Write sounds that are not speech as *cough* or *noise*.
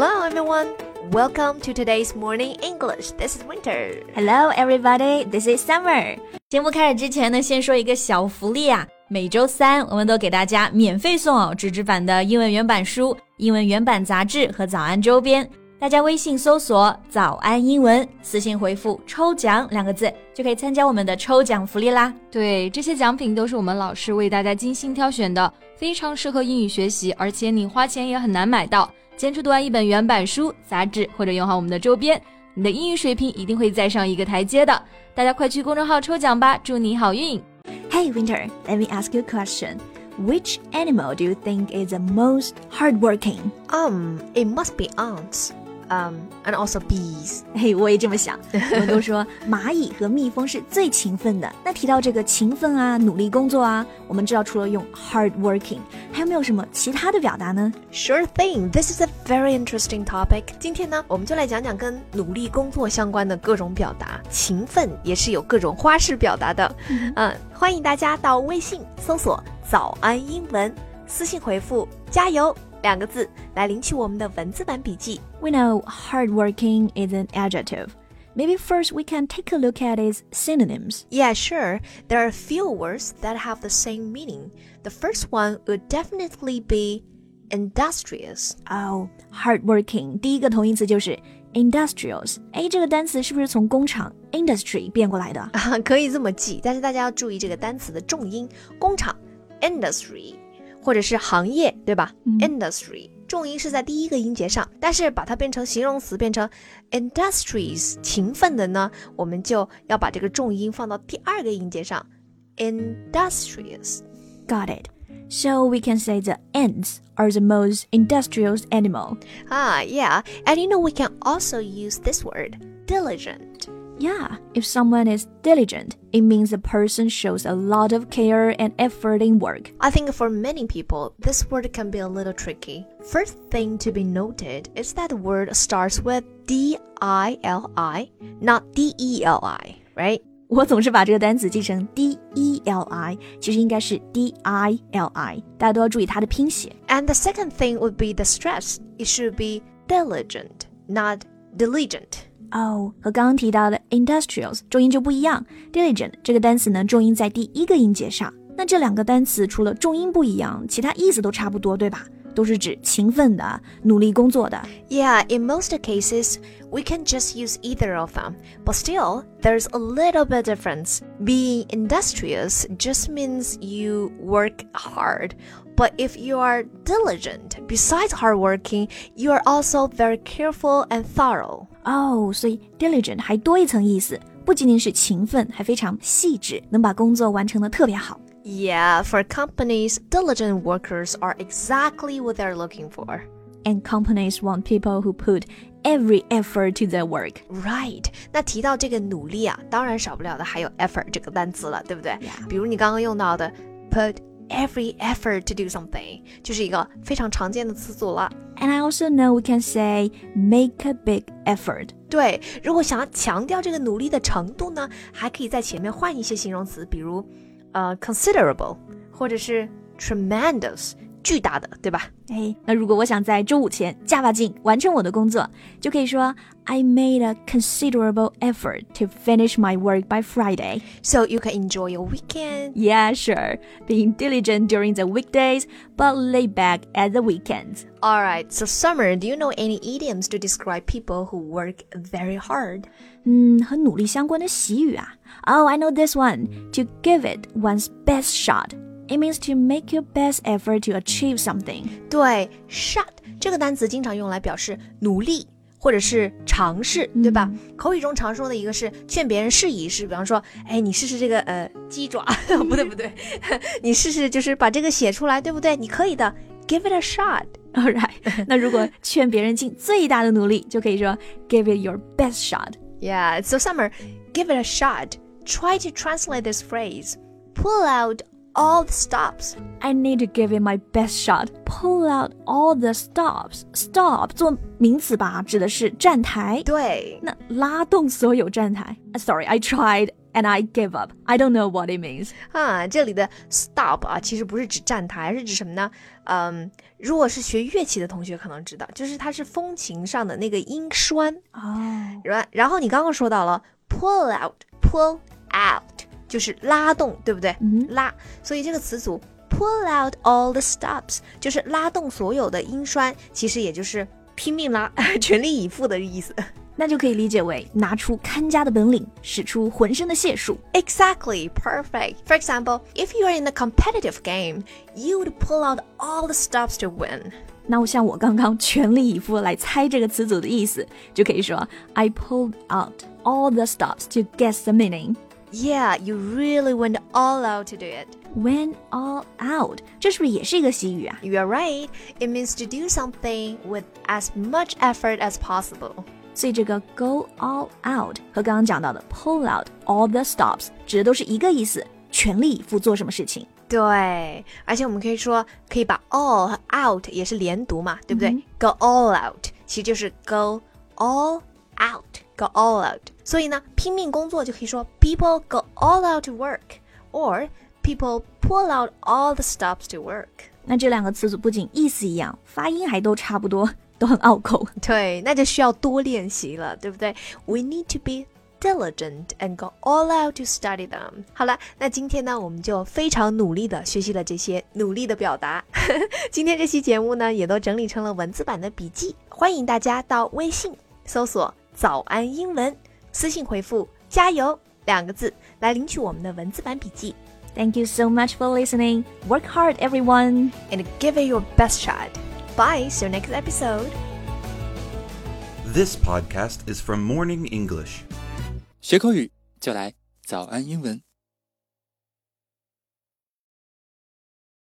Hello, everyone. Welcome to today's morning English. This is Winter. Hello, everybody. This is Summer. 节目开始之前呢，先说一个小福利啊！每周三我们都给大家免费送哦纸质版的英文原版书、英文原版杂志和早安周边。大家微信搜索“早安英文”，私信回复“抽奖”两个字，就可以参加我们的抽奖福利啦。对，这些奖品都是我们老师为大家精心挑选的，非常适合英语学习，而且你花钱也很难买到。坚持读完一本原版书、杂志，或者用好我们的周边，你的英语水平一定会再上一个台阶的。大家快去公众号抽奖吧，祝你好运！Hey Winter, let me ask you a question. Which animal do you think is the most hardworking? Um, it must be ants. Um, and also bees. 嘿，我也这么想。*laughs* 我们都说蚂蚁和蜜蜂是最勤奋的。那提到这个勤奋啊，努力工作啊，我们知道除了用 hard working，还有没有什么其他的表达呢？Sure thing. This is a very interesting topic. 今天呢，我们就来讲讲跟努力工作相关的各种表达。勤奋也是有各种花式表达的。嗯，欢迎大家到微信搜索“早安英文”，私信回复“加油”。两个字来领取我们的文字版笔记。We know hardworking is an adjective. Maybe first we can take a look at its synonyms. Yeah, sure. There are a few words that have the same meaning. The first one would definitely be industrious. Oh, hardworking 第一个同义词就是 industrious。哎，这个单词是不是从工厂 industry 变过来的？啊，可以这么记，但是大家要注意这个单词的重音，工厂 *laughs* industry。 或者是行业，对吧、嗯、？Industry 重音是在第一个音节上，但是把它变成形容词，变成 industrious 勤奋的呢，我们就要把这个重音放到第二个音节上，industrious。Got it. So we can say the ants are the most industrious animal. Ah, yeah. And you know we can also use this word, diligent. Yeah, if someone is diligent, it means the person shows a lot of care and effort in work. I think for many people, this word can be a little tricky. First thing to be noted is that the word starts with D I L I, not D E L I, right? 我总是把这个单词记成 D E L I，其实应该是 D I L I，大家都要注意它的拼写。And the second thing would be the stress. It should be diligent, not diligent. 哦，和刚刚提到的 industrials 重音就不一样。diligent 这个单词呢，重音在第一个音节上。那这两个单词除了重音不一样，其他意思都差不多，对吧？都是指勤奋的、努力工作的。Yeah, in most cases, we can just use either of them. But still, there's a little bit difference. Being industrious just means you work hard. But if you are diligent, besides hardworking, you are also very careful and thorough. 哦，所以 diligent 还多一层意思，不仅仅是勤奋，还非常细致，能把工作完成的特别好。 Yeah, for companies, diligent workers are exactly what they're looking for. And companies want people who put every effort to their work. Right. 那提到这个努力啊，当然少不了的还有 effort 这个单词了，对不对？比如你刚刚用到的 put every effort to do something，就是一个非常常见的词组了。And I also know we can say make a big effort。对，如果想要强调这个努力的程度呢，还可以在前面换一些形容词，比如 呃 considerable，或者是 tremendous。 巨大的，对吧？哎，那如果我想在周五前加把劲完成我的工作，就可以说 I made a considerable effort to finish my work by Friday. So you can enjoy your weekend. Yeah, sure. Being diligent during the weekdays, but laid back at the weekends. All right. So Summer, do you know any idioms to describe people who work very hard? 嗯，和努力相关的习语啊。Oh, I know this one. To give it one's best shot. It means to make your best effort to achieve something。对，shot 这个单词经常用来表示努力或者是尝试，对吧？嗯、口语中常说的一个是劝别人试一试，比方说，哎，你试试这个呃鸡爪，不对不对，你试试就是把这个写出来，对不对？你可以的，give *laughs* *laughs* it a shot。All right，那如果劝别人尽最大的努力，就可以说 *laughs* give it your best shot。Yeah，so Summer，give it a shot。Try to translate this phrase. Pull out all the stops. I need to give it my best shot. Pull out all the stops. Stop 做名词吧，指的是站台。对，那拉动所有站台。Sorry, I tried and I gave up. I don't know what it means. 啊，这里的 stop 啊，其实不是指站台，是指什么呢？嗯，如果是学乐器的同学可能知道，就是它是风琴上的那个音栓。哦，然然后你刚刚说到了 pull out，pull out 就是拉动，对不对？嗯拉，所以这个词组 pull out all the stops 就是拉动所有的音栓，其实也就是拼命拉，全力以赴的意思。那就可以理解为拿出看家的本领，使出浑身的解数。Exactly, perfect. For example, if you are in a competitive game, you would pull out all the stops to win. 那我像我刚刚全力以赴来猜这个词组的意思，就可以说 I pulled out all the stops to guess the meaning. Yeah, you really went all out to do it. Went all out，这是不是也是一个习语啊？ You are right. It means to do something with as much effort as possible. 所以这个 go all out 和刚刚讲到的 pull out all the stops 指的都是一个意思，全力以赴做什么事情。对，而且我们可以说，可以把 all 和 out 也是连读嘛，对不对、嗯 g o all out 其实就是 go all Out，go all out。所以呢，拼命工作就可以说 people go all out to work，or people pull out all the stops to work。那这两个词组不仅意思一样，发音还都差不多，都很拗口。对，那就需要多练习了，对不对？We need to be diligent and go all out to study them。好了，那今天呢，我们就非常努力的学习了这些努力的表达。今天这期节目呢，也都整理成了文字版的笔记，欢迎大家到微信搜索“早安英文”，私信回复“加油”两个字来领取我们的文字版笔记 Thank you so much for listening. Work hard, everyone. and give it your best shot. Bye. See you next episode. This podcast is from Morning English. 学口语就来早安英文。